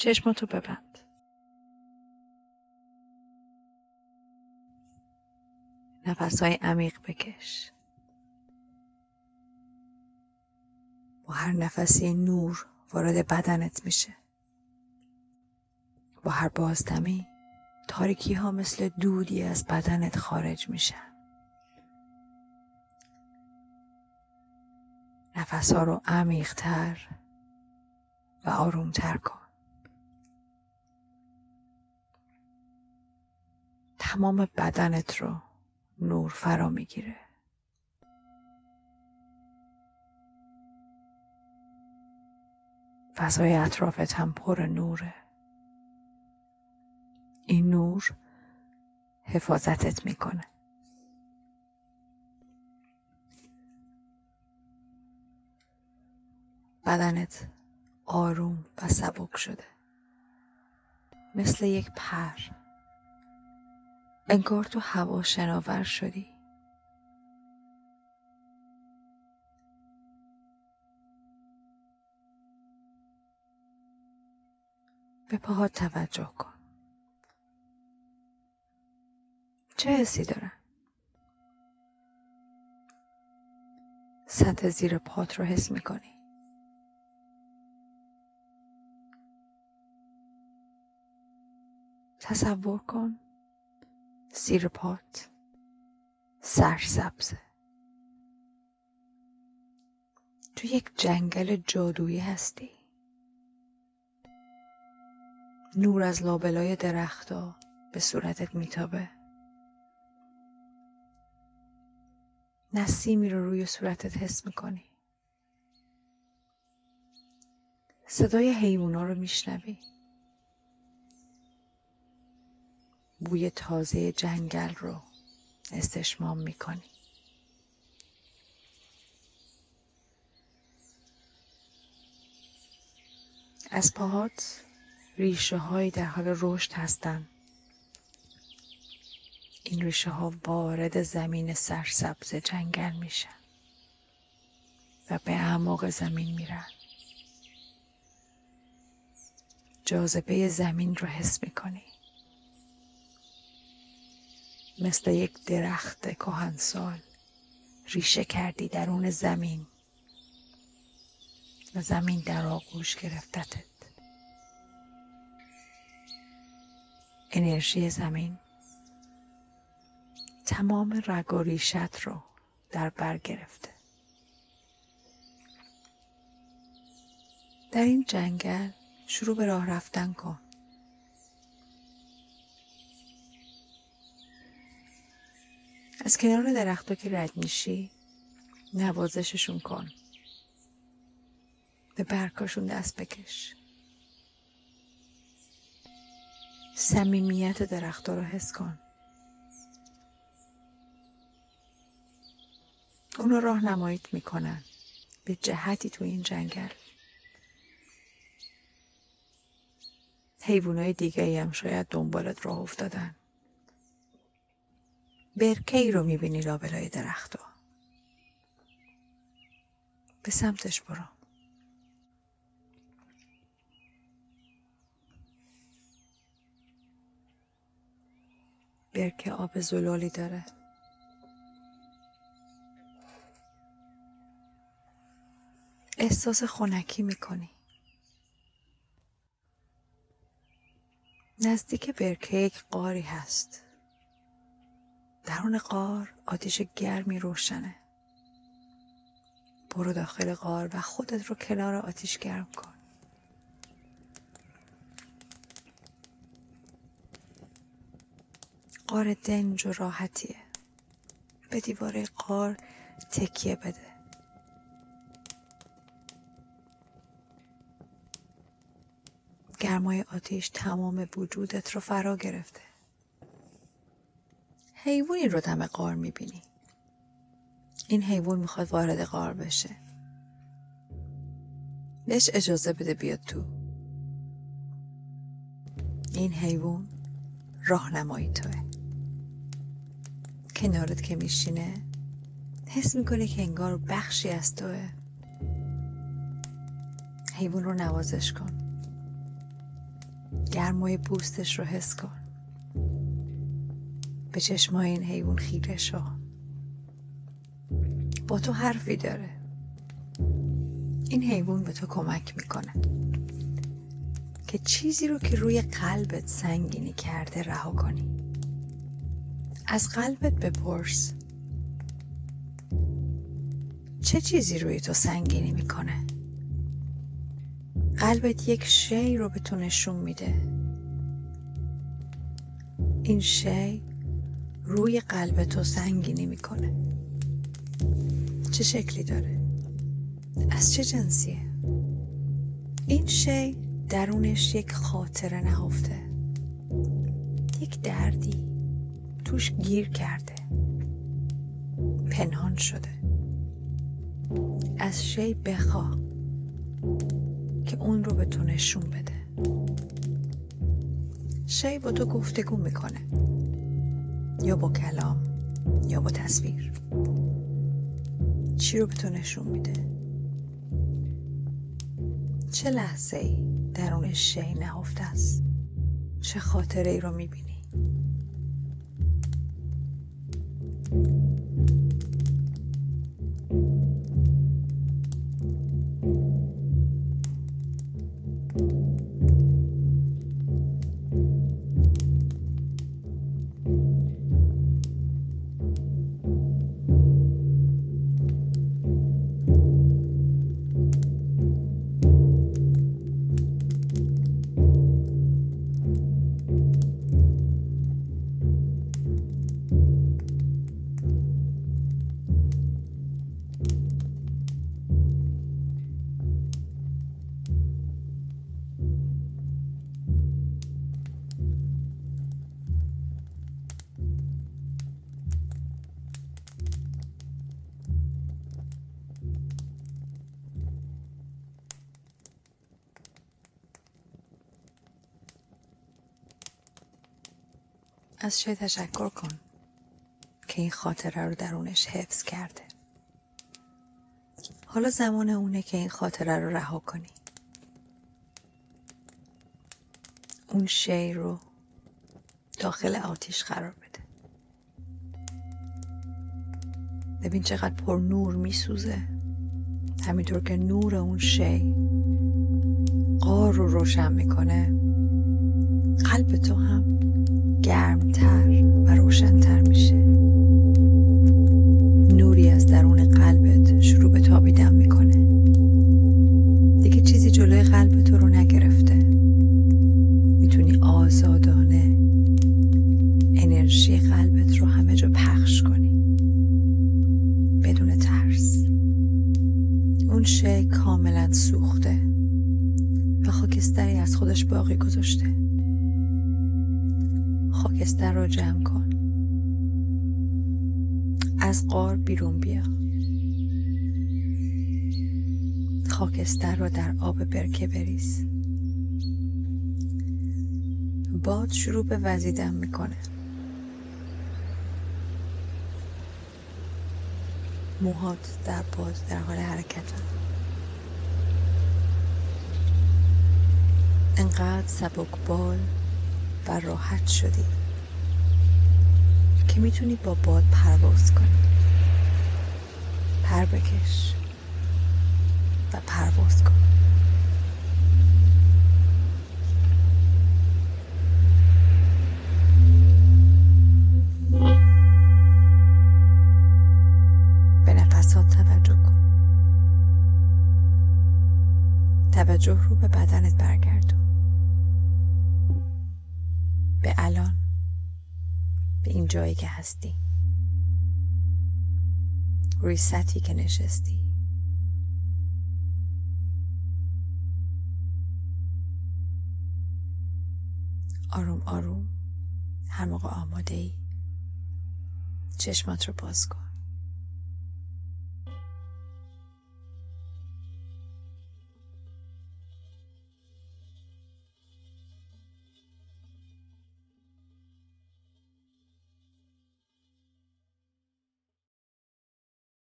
چشماتو ببند. نفس های عمیق بکش. با هر نفسی نور وارد بدنت میشه. با هر بازدمی تاریکی ها مثل دودی از بدنت خارج میشن. نفس ها رو عمیقتر و آرومتر کن. تمام بدنت رو نور فرا می‌گیره. فضای اطرافت هم پر نوره. این نور حفاظتت می‌کنه. بدنت آروم و سبک شده. مثل یک پر. انگار تو هوا شناور شدی. به پاهات توجه کن. چه حسی دارن؟ سطح زیر پات رو حس می‌کنی. تصور کن. زیر پات. سرسبزه تو یک جنگل جادویی هستی. نور از لابلای درختها به صورتت میتابه. نسیمی رو روی صورتت حس می‌کنی. صدای حیوونا رو میشنوی. بوی تازه جنگل رو استشمام می‌کنی. از پاهات ریشه های در حال رشد هستند این ریشه ها وارد زمین سرسبز جنگل میشن و به اعماق زمین میرن. جاذبه زمین رو حس می‌کنی. مثل یک درخت کهنسال ریشه کردی درون زمین و زمین در آغوش گرفتتت. انرژی زمین تمام رگ و ریشت رو در بر گرفته. در این جنگل شروع به راه رفتن کن. از کنار درختها که رد میشی نوازششون کن. به برکاشون دست بکش. صمیمیت درختها رو حس کن. اونا راهنماییت می‌کنن. به جهتی تو این جنگل. حیوانای دیگه هم شاید دنبالت راه افتادن. برکه ای رو می‌بینی لابلای درختها به سمتش برو. برکه آب زلالی داره. احساس خنکی می‌کنی. نزدیک برکه یک قاری هست. درون قار آتیش گرمی روشنه. برو داخل قار و خودت رو کنار آتیش گرم کن. قار دنج و راحتیه. به دیواره قار تکیه بده. گرمای آتیش تمام وجودت رو فرا گرفته. حیوانی رو دم قار می‌بینی. این حیوان می‌خواد وارد قار بشه. بهش اجازه بده بیاد تو. این حیوان راهنمایی توه. کنارت که میشینه حس می‌کنه که انگار بخشی از توه. حیوان رو نوازش کن. گرمای بوستش رو حس کن. به چشمای این حیوان خیره شو. با تو حرفی داره. این حیوان به تو کمک می‌کنه که چیزی رو که روی قلبت سنگینی کرده رها کنی. از قلبت بپرس. چه چیزی روی تو سنگینی می‌کنه؟ قلبت یک شی رو به تو نشون میده. این شی روی قلب تو سنگینی می‌کنه. چه شکلی داره؟ از چه جنسیه؟ این شی درونش یک خاطره نهفته. یک دردی توش گیر کرده. پنهان شده. از شی بخوا که اون رو به تو نشون بده. شی با تو گفتگو می‌کنه. یا با کلام یا با تصویر. چی رو به تو نشون میده؟ چه لحظه ای درون شی نهفته است؟ چه خاطره ای رو می‌بینی؟ از شی تشکر کن که این خاطره رو درونش حفظ کرده. حالا زمان اونه که این خاطره رو رها کنی. اون شی رو داخل آتیش قرار بده. ببین چقدر پر نور میسوزه. همینطور که نور اون شی قار رو روشن می‌کنه. قلب تو هم گرمتر و روشنتر میشه. نوری از درون قلبت شروع به تابیدن می‌کنه. دیگه چیزی جلوی قلب تو رو نگرفته. می‌تونی آزادانه انرژی قلبت رو همه جا پخش کنی. بدون ترس. اون شی کاملا سوخته و خاکستری از خودش باقی گذاشته. خاکستر رو جمع کن. از قار بیرون بیا. خاکستر رو در آب برکه بریز. باد شروع به وزیدن می‌کنه. موهات در باد در حال حرکت. انقدر سبک بال و راحت شدی. که می‌تونی با باد پرواز کنی. پر بکش و پرواز کن. به توجه کن. توجه رو به بدنت برگردون. به الان. به این جایی که هستی. روی سطحی که نشستی. آروم آروم هر موقع آماده ای چشمات رو باز کن.